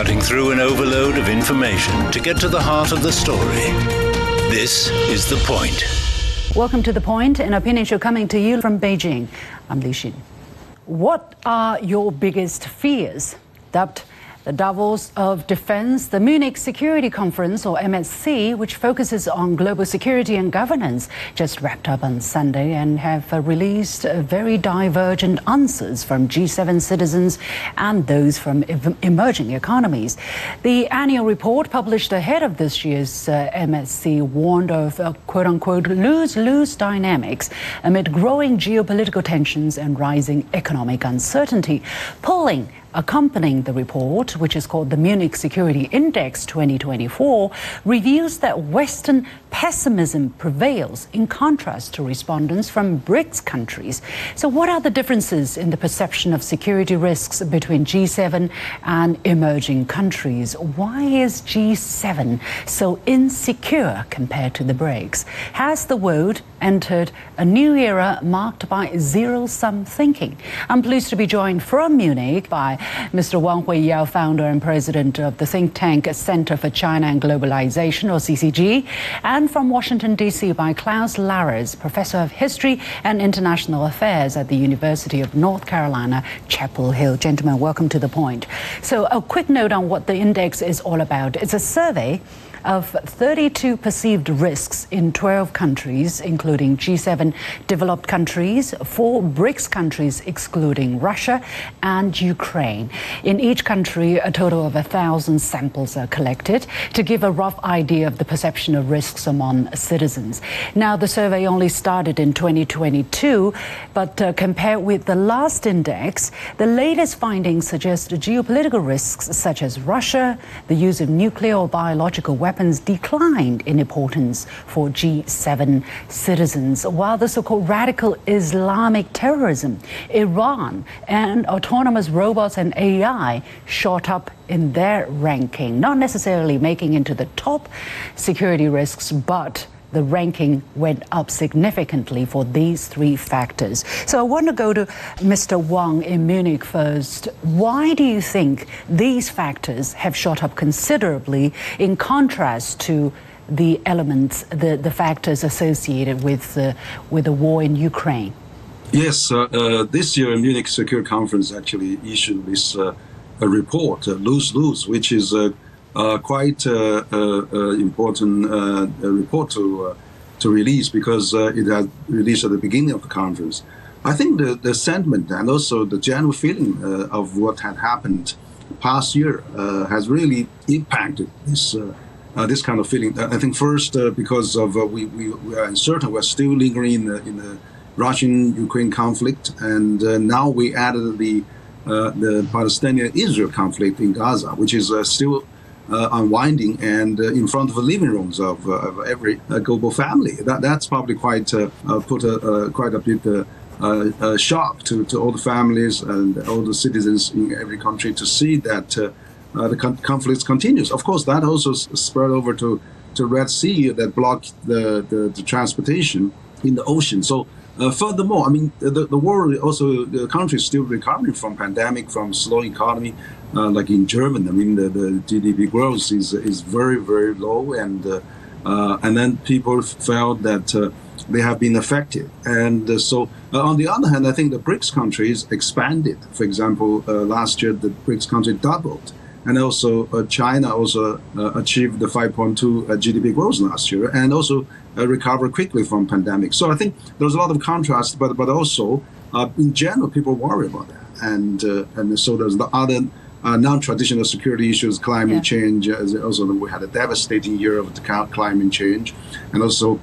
cutting through an overload of information to get to the heart of the story. This is The Point. Welcome to The Point, an opinion show coming to you from Beijing. I'm Liu Xin. What are your biggest fears? Dubbed the Davos of Defense, the Munich Security Conference, or MSC, which focuses on global security and governance, just wrapped up on Sunday and have uh, released uh, very divergent answers from G7 citizens and those from emerging economies. The annual report published ahead of this year's uh, MSC warned of uh, quote unquote lose lose dynamics amid growing geopolitical tensions and rising economic uncertainty. Polling accompanying the report, which is called the Munich Security Index 2024, reveals that Western pessimism prevails in contrast to respondents from BRICS countries. So, what are the differences in the perception of security risks between G7 and emerging countries? Why is G7 so insecure compared to the BRICS? Has the world entered a new era marked by zero sum thinking? I'm pleased to be joined from Munich by Mr. Wang Huiyao, founder and president of the think tank Center for China and Globalization, or CCG, and from Washington, D.C., by Klaus Larres, professor of history and international affairs at the University of North Carolina, Chapel Hill. Gentlemen, welcome to the point. So, a quick note on what the index is all about. It's a survey of 32 perceived risks in 12 countries, including G7 developed countries, four BRICS countries, excluding Russia, and Ukraine. In each country, a total of 1,000 samples are collected to give a rough idea of the perception of risks among citizens. Now, the survey only started in 2022, but uh, compared with the last index, the latest findings suggest geopolitical risks such as Russia, the use of nuclear or biological weapons weapons declined in importance for G7 citizens, while the so called radical Islamic terrorism, Iran, and autonomous robots and AI shot up in their ranking, not necessarily making into the top security risks, but the ranking went up significantly for these three factors. So I want to go to Mr. Wang in Munich first. Why do you think these factors have shot up considerably in contrast to the elements, the, the factors associated with, uh, with the war in Ukraine? Yes, uh, uh, this year Munich Security Conference actually issued this uh, a report, Lose Lose, which is uh, quite uh, uh, important report to to release because it has released at the beginning of the conference. I think the, the sentiment and also the general feeling of what had happened past year has really impacted this. Uh, this kind of feeling. I think first uh, because of uh, we, we, we are uncertain, we're still lingering in the, in the Russian-Ukraine conflict, and now we added the the Palestinian-Israel conflict in Gaza, which is still uh, unwinding and uh, in front of the living rooms of, uh, of every global family. That that's probably quite put a, quite a bit. Uh, shock to, to all the families and all the citizens in every country to see that uh, uh, the con- conflict continues. Of course, that also s- spread over to, to Red Sea that blocked the, the, the transportation in the ocean. So, furthermore, I mean, the, the world also, the country is still recovering from pandemic, from slow economy, uh, like in Germany, I mean, the, the GDP growth is is very very low, and uh, uh, and then people felt that uh, they have been affected, and uh, so uh, on the other hand, I think the BRICS countries expanded. For example, last year the BRICS country doubled, and also China also achieved the 5.2 GDP growth last year, and also recovered quickly from pandemic. So I think there's a lot of contrast, but but also in general, people worry about that, and and so there's the other uh, non-traditional security issues, climate yeah. change. As also, we had a devastating year of the climate change, and also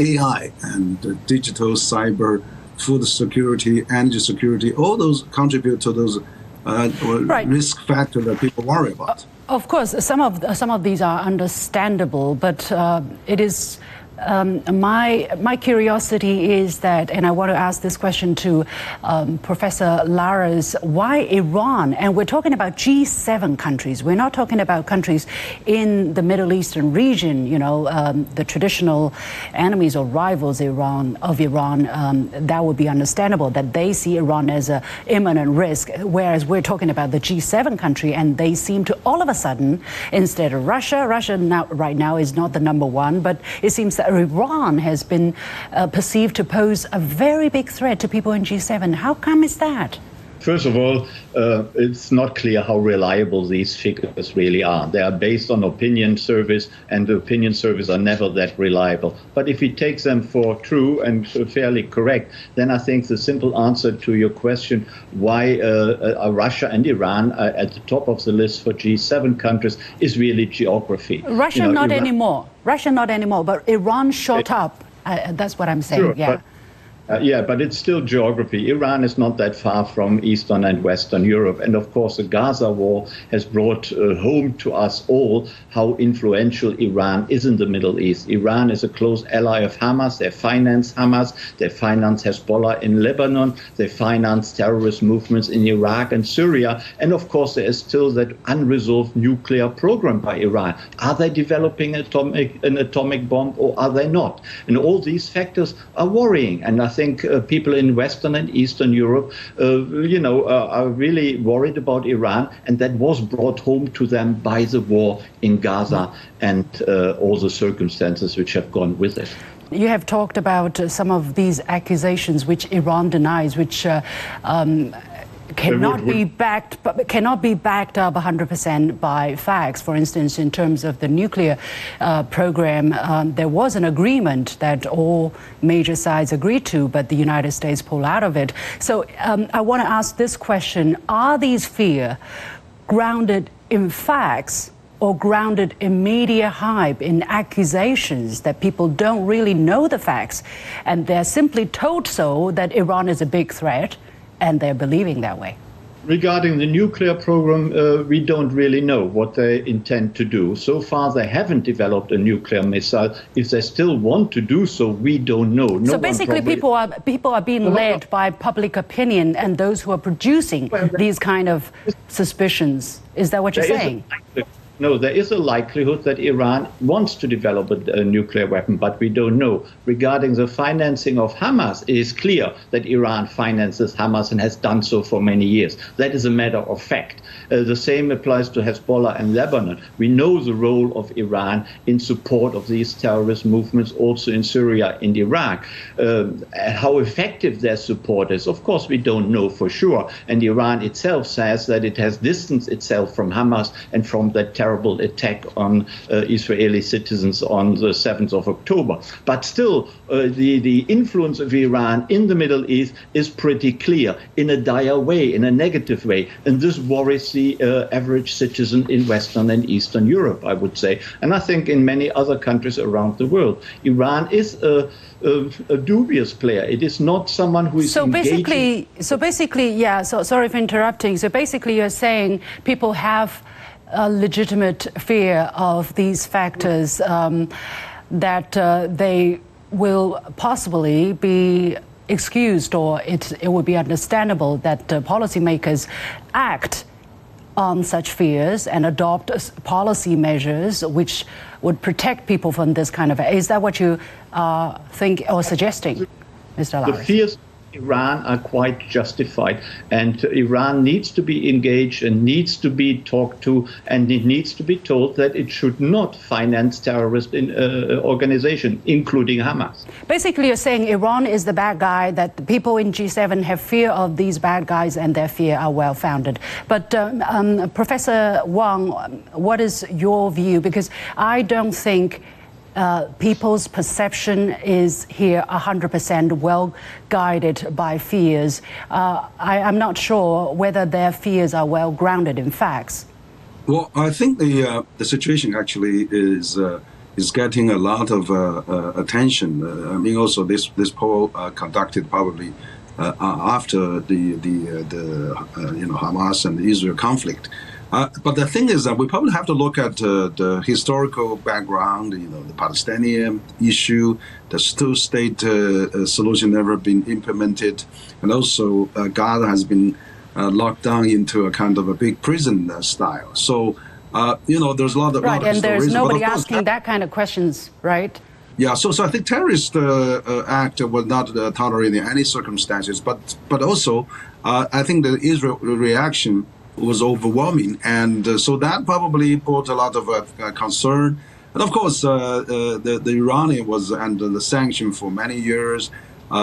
AI and uh, digital, cyber, food security, energy security. All those contribute to those uh, right. risk factors that people worry about. Of course, some of some of these are understandable, but uh, it is um, my my curiosity is that, and I want to ask this question to um, Professor Larres: Why Iran? And we're talking about G7 countries. We're not talking about countries in the Middle Eastern region. You know, um, the traditional enemies or rivals Iran of Iran. Um, that would be understandable that they see Iran as an imminent risk, whereas we're talking about the G7 country, and they seem to all of a sudden, instead of Russia, Russia now, right now is not the number one, but it seems Iran has been uh, perceived to pose a very big threat to people in G7. How come is that? First of all, uh, it's not clear how reliable these figures really are. They are based on opinion surveys, and the opinion surveys are never that reliable. But if we take them for true and fairly correct, then I think the simple answer to your question, why uh, uh, Russia and Iran are at the top of the list for G7 countries, is really geography. Russia you know, not Iran anymore. Russia not anymore, but Iran shot it, up. Uh, that's what I'm saying. Sure, yeah. Uh, yeah, but it's still geography. Iran is not that far from Eastern and Western Europe. And of course, the Gaza war has brought uh, home to us all how influential Iran is in the Middle East. Iran is a close ally of Hamas. They finance Hamas. They finance Hezbollah in Lebanon. They finance terrorist movements in Iraq and Syria. And of course, there is still that unresolved nuclear program by Iran. Are they developing atomic, an atomic bomb or are they not? And all these factors are worrying. And I think uh, people in Western and Eastern Europe, uh, you know, uh, are really worried about Iran, and that was brought home to them by the war in Gaza and uh, all the circumstances which have gone with it. You have talked about some of these accusations which Iran denies, which um, cannot be backed cannot be backed up 100% by facts. For instance, in terms of the nuclear uh, program, um, there was an agreement that all major sides agreed to, but the United States pulled out of it. So um, I want to ask this question: Are these fear grounded in facts? Or grounded in media hype, in accusations that people don't really know the facts, and they're simply told so that Iran is a big threat, and they're believing that way. Regarding the nuclear program, uh, we don't really know what they intend to do. So far, they haven't developed a nuclear missile. If they still want to do so, we don't know. No so basically, probably... people are people are being led by public opinion and those who are producing well, these kind of suspicions. Is that what you're saying? No, there is a likelihood that Iran wants to develop a, a, nuclear weapon, but we don't know. Regarding the financing of Hamas, it is clear that Iran finances Hamas and has done so for many years. That is a matter of fact. Uh, the same applies to Hezbollah and Lebanon. We know the role of Iran in support of these terrorist movements, also in Syria and Iraq. Uh, how effective their support is, of course, we don't know for sure. And Iran itself says that it has distanced itself from Hamas and from that terrible attack on uh, Israeli citizens on the 7th of October. But still, uh, the, the influence of Iran in the Middle East is pretty clear in a dire way, in a negative way. And this worries the uh, average citizen in Western and Eastern Europe, I would say. And I think in many other countries around the world. Iran is a a, a, dubious player. It is not someone who is so basically. So basically, yeah. So sorry for interrupting. So basically, you're saying people have a legitimate fear of these factors um, that uh, they will possibly be excused or it, it would be understandable that uh, policymakers act on such fears and adopt policy measures which would protect people from this kind of. Is that what you uh, think or suggesting, Mr. Larres? Iran are quite justified. And Iran needs to be engaged and needs to be talked to, and it needs to be told that it should not finance terrorist in, uh, organizations, including Hamas. Basically, you're saying Iran is the bad guy, that the people in G7 have fear of these bad guys, and their fear are well founded. But, um, um, Professor Wang, what is your view? Because I don't think uh, people's perception is here 100% well guided by fears. Uh, I, am not sure whether their fears are well grounded in facts. Well, I think the uh, the situation actually is uh, is getting a lot of uh, attention. I mean, also this this poll conducted probably after the the the you know Hamas and Israel conflict. Uh, but the thing is that we probably have to look at uh, the historical background, you know, the Palestinian issue, the two-state uh, uh solution never been implemented, and also uh, Gaza has been uh, locked down into a kind of a big prison style. So, you know, there's a lot of right, lot of and there's nobody asking that kind of questions, right? Yeah, so so I think terrorist act was not tolerated in any circumstances, but but also I think the Israel reaction was overwhelming, and uh, so that probably brought a lot of uh, uh concern. And of course, uh, uh, the, the Iranian was under the sanction for many years.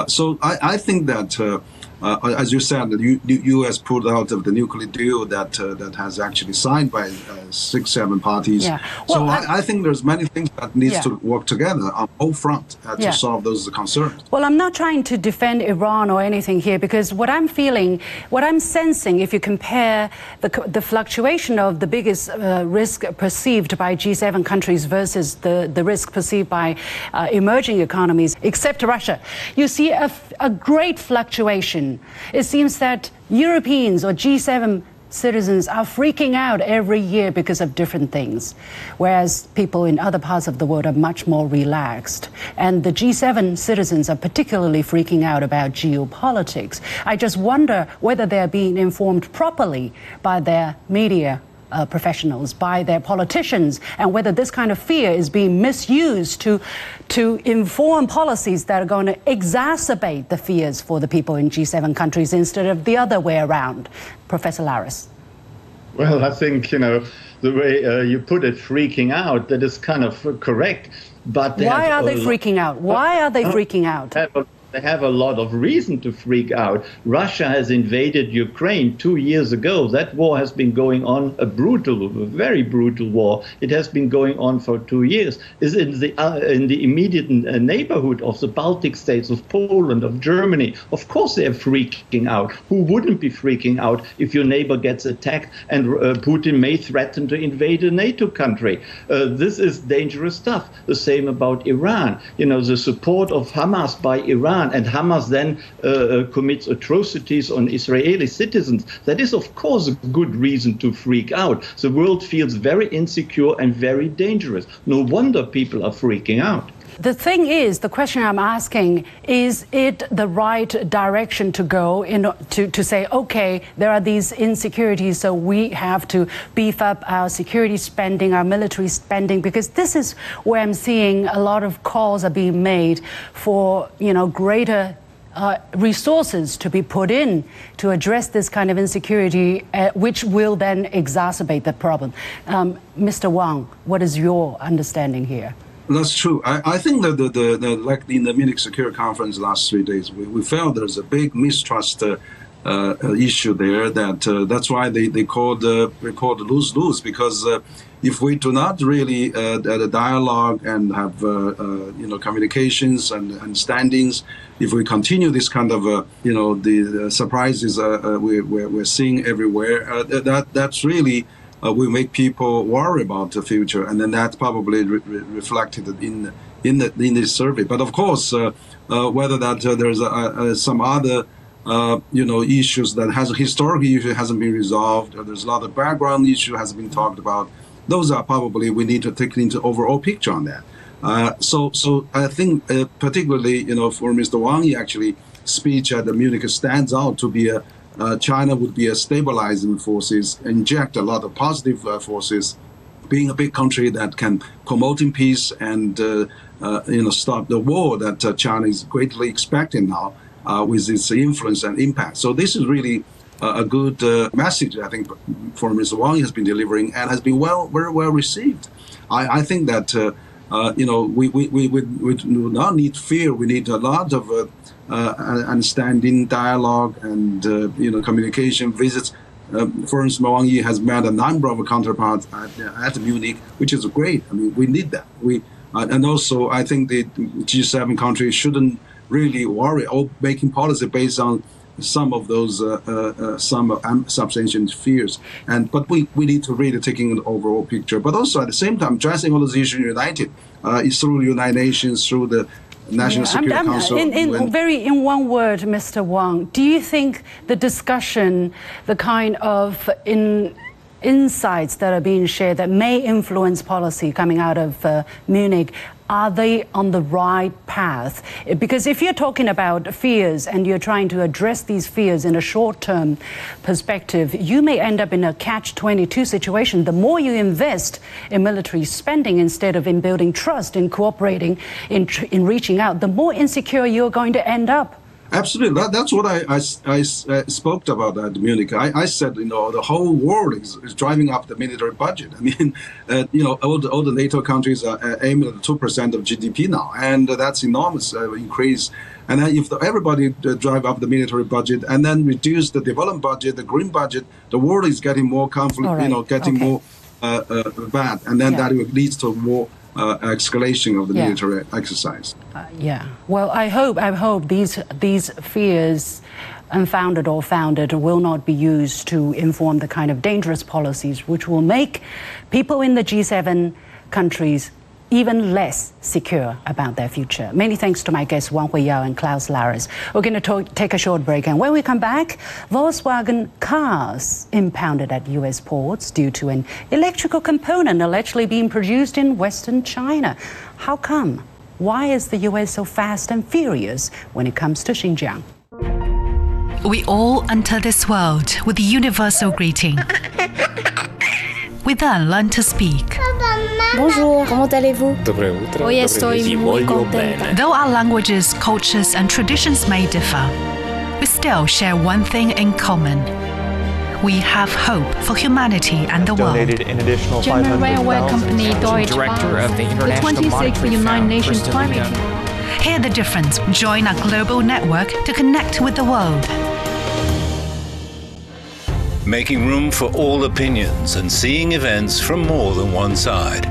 so I, I, think that uh, as you said, the U.S. pulled out of the nuclear deal that uh, that has actually signed by uh, six, seven parties. Yeah. Well, so I, I, think there's many things that needs yeah. to work together on all front uh, to yeah. solve those concerns. Well, I'm not trying to defend Iran or anything here because what I'm feeling, what I'm sensing, if you compare the the fluctuation of the biggest uh, risk perceived by G7 countries versus the the risk perceived by uh, emerging economies, except Russia, you see a, a great fluctuation it seems that Europeans or G7 citizens are freaking out every year because of different things, whereas people in other parts of the world are much more relaxed. And the G7 citizens are particularly freaking out about geopolitics. I just wonder whether they're being informed properly by their media uh, professionals, by their politicians, and whether this kind of fear is being misused to, to inform policies that are going to exacerbate the fears for the people in G7 countries instead of the other way around. Professor Larres. Well, I think, you know, the way uh, you put it, freaking out, that is kind of correct. But why are they freaking out? Why are they freaking out? They have a lot of reason to freak out. Russia has invaded Ukraine two years ago. That war has been going on, a brutal, a very brutal war. It has been going on for two years. Is in the uh, in the immediate uh, neighborhood of the Baltic states, of Poland, of Germany. Of course, they are freaking out. Who wouldn't be freaking out if your neighbor gets attacked and uh, Putin may threaten to invade a NATO country? Uh, this is dangerous stuff. The same about Iran. You know, the support of Hamas by Iran Iran and Hamas then uh, uh, commits atrocities on Israeli citizens, that is, of course, a good reason to freak out. The world feels very insecure and very dangerous. No wonder people are freaking out. The thing is, the question I'm asking is it the right direction to go in to, to say, okay, there are these insecurities, so we have to beef up our security spending, our military spending, because this is where I'm seeing a lot of calls are being made for, you know, greater uh, resources to be put in to address this kind of insecurity, uh, which will then exacerbate the problem. Um, Mr. Wang, what is your understanding here? That's true. I, I think that the, the, the, like in the Munich Security Conference last three days, we, we felt there's a big mistrust uh, uh, issue there. That uh, that's why they they called uh, they called lose lose because uh, if we do not really uh, dialogue and have uh, you know communications and understandings, if we continue this kind of you know the, surprises we, we're, we're seeing everywhere, that that's really uh, will make people worry about the future, and then that's probably re- re- reflected in in the in this survey. But of course, uh, uh, whether that uh, there's some other uh, you know issues that has a historical issue hasn't been resolved, or there's a lot of background issue has been talked about. Those are probably we need to take into overall picture on that. Uh, so so I think particularly you know for Mr. Wang, he actually speech at the Munich stands out to be a uh, China would be a stabilizing forces, inject a lot of positive uh, forces, being a big country that can promoting peace and uh, uh you know stop the war that uh, China is greatly expecting now uh, with its influence and impact. So this is really a good message I think for Mr. Wang has been delivering and has been well very well received. I, I think that. You know, we, we, we, we do not need fear. We need a lot of uh, understanding, dialogue, and uh, you know communication visits. Uh, for instance, Wang Yi has met a number of counterparts at, at Munich, which is great. I mean, we need that. We and also I think the G7 countries shouldn't really worry or making policy based on some of those uh, uh, uh, some um, substantial fears. And but we, we need to really taking an overall picture. But also at the same time, addressing all those issues united uh, through the United Nations, through the National yeah, Security I'm, I'm, Council. In, in very in one word, Mr. Wang, do you think the discussion, the kind of in insights that are being shared that may influence policy coming out of uh, Munich, are they on the right path? Because if you're talking about fears and you're trying to address these fears in a short term perspective, you may end up in a catch 22 situation. The more you invest in military spending instead of in building trust, in cooperating, in, in reaching out, the more insecure you're going to end up. Absolutely, that, that's what I, I, I uh, spoke about at Munich. I, I, said, you know, the whole world is, is driving up the military budget. I mean, uh, you know, all the, all the NATO countries are uh, aiming at two percent of GDP now, and that's enormous uh, increase. And then if the, everybody uh, drive up the military budget and then reduce the development budget, the green budget, the world is getting more conflict, right. you know, getting okay. more uh, bad, and then yeah. that leads to more uh, escalation of the yeah. military exercise. Uh, yeah. Well, I hope I hope these these fears, unfounded or founded, will not be used to inform the kind of dangerous policies which will make people in the G7 countries even less secure about their future. Many thanks to my guests Wang Huiyao and Klaus Larres. We're going to take a short break, and when we come back, Volkswagen cars impounded at U.S. ports due to an electrical component allegedly being produced in Western China. How come? Why is the U.S. so fast and furious when it comes to Xinjiang? We all enter this world with the universal greeting. We then learn to speak. Bonjour, comment allez-vous? Hoy estoy muy contenta. Though our languages, cultures, and traditions may differ, we still share one thing in common. We have hope for humanity and the world. Donated an additional German railway company Deutsche Director of the International the 26th United Nations Climate Hear the difference. Join our global network to connect with the world making room for all opinions and seeing events from more than one side.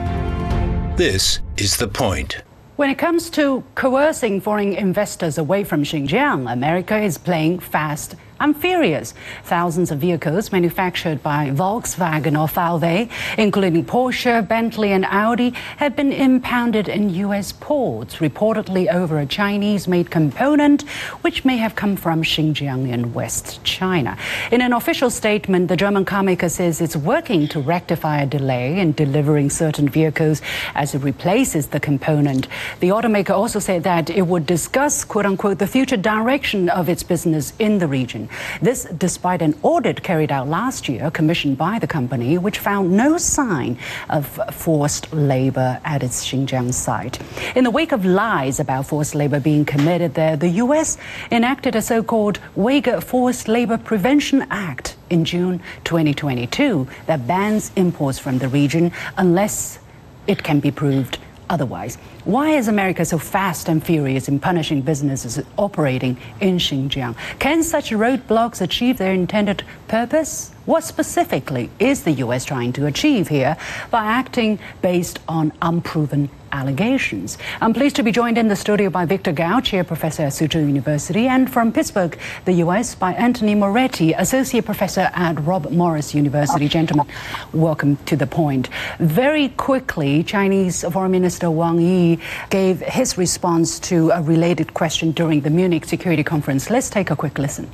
This is The Point. When it comes to coercing foreign investors away from Xinjiang, America is playing fast and furious. Thousands of vehicles manufactured by Volkswagen or VW, including Porsche, Bentley, and Audi, have been impounded in U.S. ports, reportedly over a Chinese made component which may have come from Xinjiang in West China. In an official statement, the German carmaker says it's working to rectify a delay in delivering certain vehicles as it replaces the component. The automaker also said that it would discuss, quote unquote, the future direction of its business in the region. This despite an audit carried out last year, commissioned by the company, which found no sign of forced labor at its Xinjiang site. In the wake of lies about forced labor being committed there, the U.S. enacted a so called Uyghur Forced Labor Prevention Act in June 2022 that bans imports from the region unless it can be proved otherwise. Why is America so fast and furious in punishing businesses operating in Xinjiang? Can such roadblocks achieve their intended purpose? What specifically is the U.S. trying to achieve here by acting based on unproven allegations? I'm pleased to be joined in the studio by Victor Gao, Chair Professor at Suzhou University, and from Pittsburgh, the U.S., by Anthony Moretti, Associate Professor at Robert Morris University. Gentlemen, welcome to the point. Very quickly, Chinese Foreign Minister Wang Yi gave his response to a related question during the Munich Security Conference. Let's take a quick listen.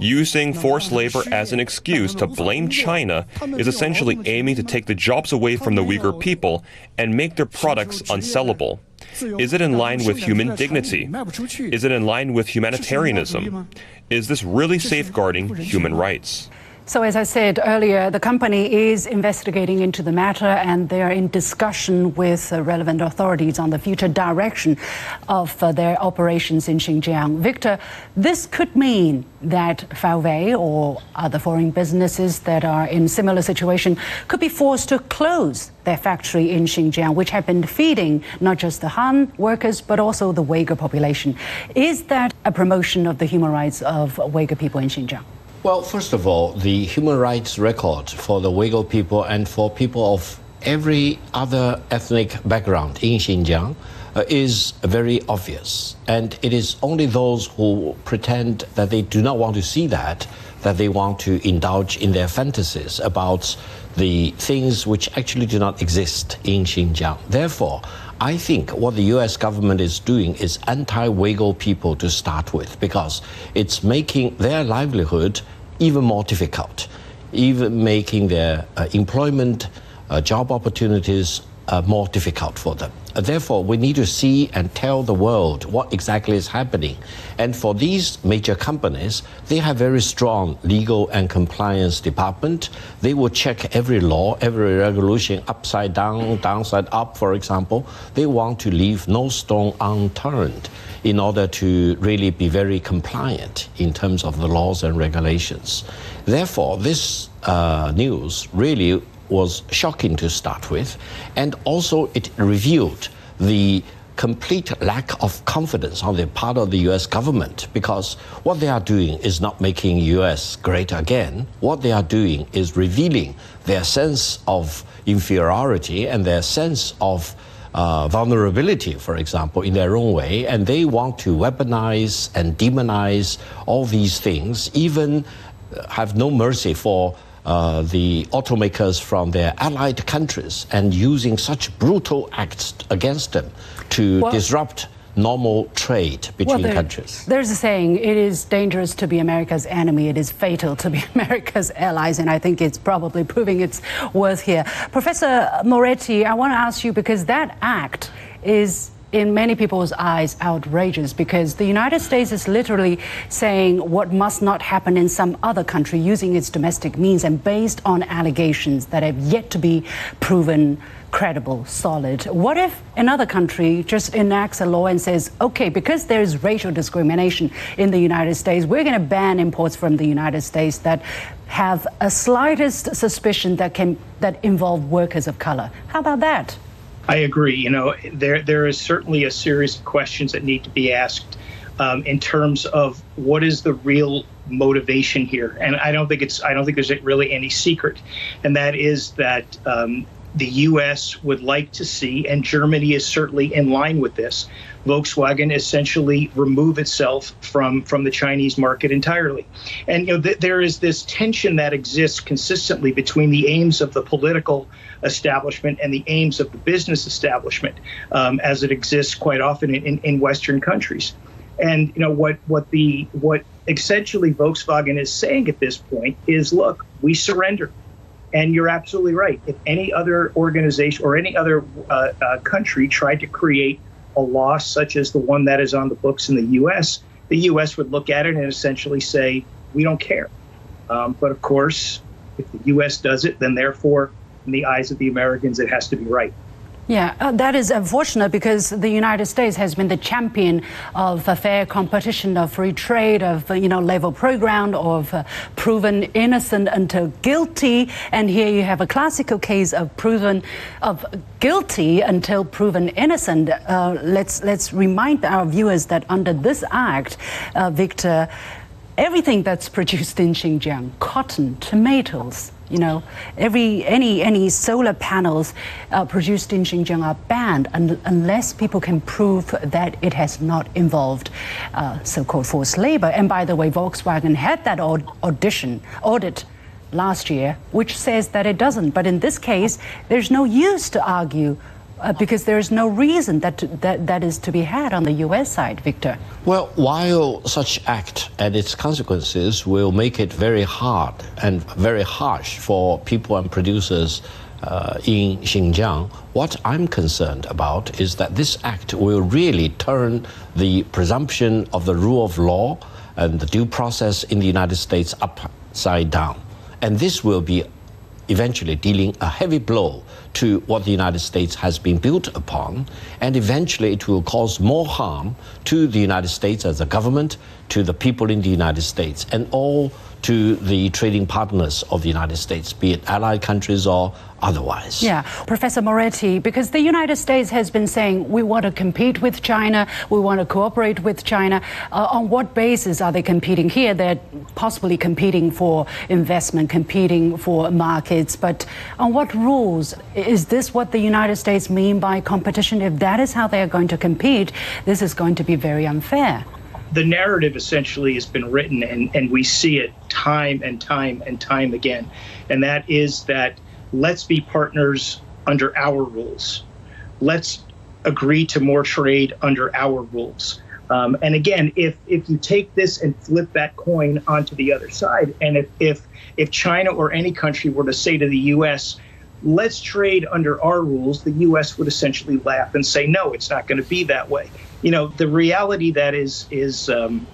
Using forced labor as an excuse to blame China is essentially aiming to take the jobs away from the Uyghur people and make their products unsellable. Is it in line with human dignity? Is it in line with humanitarianism? Is this really safeguarding human rights? So, as I said earlier, the company is investigating into the matter and they are in discussion with uh, relevant authorities on the future direction of uh, their operations in Xinjiang. Victor, this could mean that VW or other foreign businesses that are in similar situation could be forced to close their factory in Xinjiang, which have been feeding not just the Han workers but also the Uyghur population. Is that a promotion of the human rights of Uyghur people in Xinjiang? Well, first of all, the human rights record for the Uyghur people and for people of every other ethnic background in Xinjiang uh, is very obvious. And it is only those who pretend that they do not want to see that that they want to indulge in their fantasies about the things which actually do not exist in Xinjiang. Therefore, I think what the US government is doing is anti Uyghur people to start with because it's making their livelihood even more difficult. even making their uh, employment, uh, job opportunities uh, more difficult for them. Uh, therefore, we need to see and tell the world what exactly is happening. And for these major companies, they have very strong legal and compliance department. They will check every law, every regulation upside down, downside up, for example. They want to leave no stone unturned in order to really be very compliant in terms of the laws and regulations. Therefore, this uh, news really was shocking to start with, and also it revealed the complete lack of confidence on the part of the US government because what they are doing is not making US great again. What they are doing is revealing their sense of inferiority and their sense of uh, vulnerability, for example, in their own way, and they want to weaponize and demonize all these things, even have no mercy for uh, the automakers from their allied countries and using such brutal acts against them to well, disrupt normal trade between well, there, countries. There's a saying, it is dangerous to be America's enemy, it is fatal to be America's allies, and I think it's probably proving its worth here. Professor Moretti, I want to ask you because that act is in many people's eyes, outrageous because the United States is literally saying what must not happen in some other country using its domestic means and based on allegations that have yet to be proven credible, solid. What if another country just enacts a law and says, okay, because there's racial discrimination in the United States, we're going to ban imports from the United States that have a slightest suspicion that can that involve workers of color. How about that? I agree. You know, there there is certainly a series of questions that need to be asked um, in terms of what is the real motivation here, and I don't think it's I don't think there's really any secret, and that is that. Um, the U.S. would like to see, and Germany is certainly in line with this, Volkswagen essentially remove itself from from the Chinese market entirely. And you know th- there is this tension that exists consistently between the aims of the political establishment and the aims of the business establishment, um, as it exists quite often in, in, Western countries. And you know what what the what essentially Volkswagen is saying at this point is, look, we surrender. And you're absolutely right. If any other organization or any other uh, uh, country tried to create a loss such as the one that is on the books in the U.S., the U.S. would look at it and essentially say, we don't care. Um, but of course, if the U.S. does it, then therefore, in the eyes of the Americans, it has to be right. Yeah, uh, that is unfortunate because the United States has been the champion of fair competition, of free trade, of you know level program, of uh, proven innocent until guilty. And here you have a classical case of proven of guilty until proven innocent. Uh, let's let's remind our viewers that under this act, uh, Victor, everything that's produced in Xinjiang, cotton, tomatoes you know, every any any solar panels uh, produced in Xinjiang are banned un- unless people can prove that it has not involved uh, so-called forced labor. And by the way, Volkswagen had that aud- audition audit last year, which says that it doesn't. But in this case, there's no use to argue uh, because there's no reason that, that that is to be had on the U.S. side, Victor. Well, while such act and its consequences will make it very hard and very harsh for people and producers uh, in Xinjiang, what I'm concerned about is that this act will really turn the presumption of the rule of law and the due process in the United States upside down. And this will be eventually dealing a heavy blow to what the United States has been built upon, and eventually it will cause more harm to the United States as a government, to the people in the United States, and all to the trading partners of the United States, be it allied countries or otherwise. Yeah, Professor Moretti, because the United States has been saying we want to compete with China, we want to cooperate with China. Uh, on what basis are they competing here? They're possibly competing for investment, competing for markets, but on what rules? Is this what the United States mean by competition? If that is how they are going to compete, this is going to be very unfair the narrative essentially has been written and, and we see it time and time and time again. And that is that let's be partners under our rules. Let's agree to more trade under our rules. Um, and again, if if you take this and flip that coin onto the other side, and if if if China or any country were to say to the U.S., let's trade under our rules, the U.S. would essentially laugh and say, no, it's not going to be that way. You know, the reality that is is um,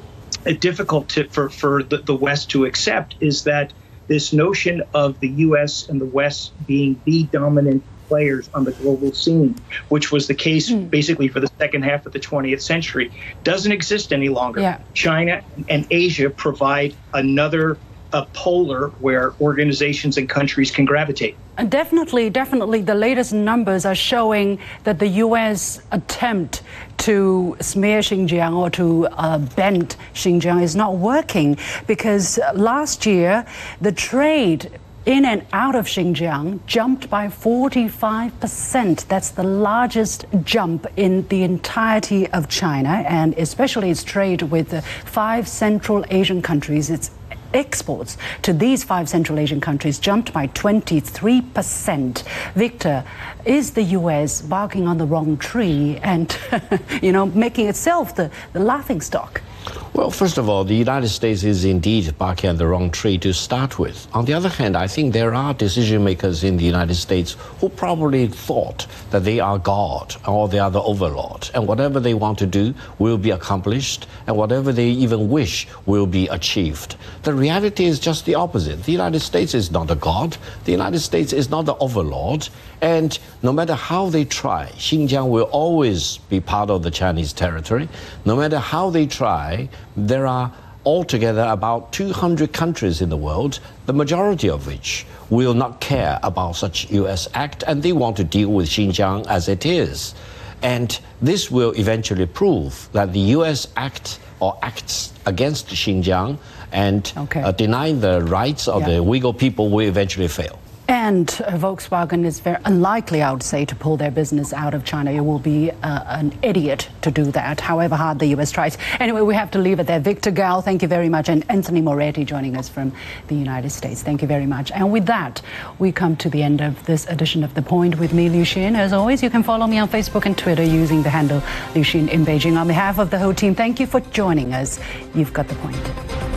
difficult to, for for the, the West to accept is that this notion of the U.S. and the West being the dominant players on the global scene, which was the case mm. basically for the second half of the 20th century, doesn't exist any longer. Yeah. China and Asia provide another a polar where organizations and countries can gravitate. And definitely, definitely, the latest numbers are showing that the U.S. attempt to smear Xinjiang or to uh, bend Xinjiang is not working because last year the trade in and out of Xinjiang jumped by 45%. That's the largest jump in the entirety of China, and especially its trade with the five Central Asian countries. It's exports to these five Central Asian countries jumped by 23%. Victor, is the U.S. barking on the wrong tree and, you know, making itself the, the laughing stock? Well, first of all, the United States is indeed barking on the wrong tree to start with. On the other hand, I think there are decision makers in the United States who probably thought that they are God or they are the overlord, and whatever they want to do will be accomplished, and whatever they even wish will be achieved. The reality is just the opposite. The United States is not a God, the United States is not the overlord, and no matter how they try, Xinjiang will always be part of the Chinese territory. No matter how they try, there are altogether about 200 countries in the world, the majority of which will not care about such U.S. act, and they want to deal with Xinjiang as it is. And this will eventually prove that the U.S. act or acts against Xinjiang and okay. uh, denying the rights of yeah. the Uyghur people will eventually fail. And Volkswagen is very unlikely, I would say, to pull their business out of China. It will be uh, an idiot to do that, however hard the U.S. tries. Anyway, we have to leave it there. Victor Gao, thank you very much. And Anthony Moretti joining us from the United States. Thank you very much. And with that, we come to the end of this edition of The Point with me, Liu Xin. As always, you can follow me on Facebook and Twitter using the handle Liu Xin in Beijing. On behalf of the whole team, thank you for joining us. You've got the point.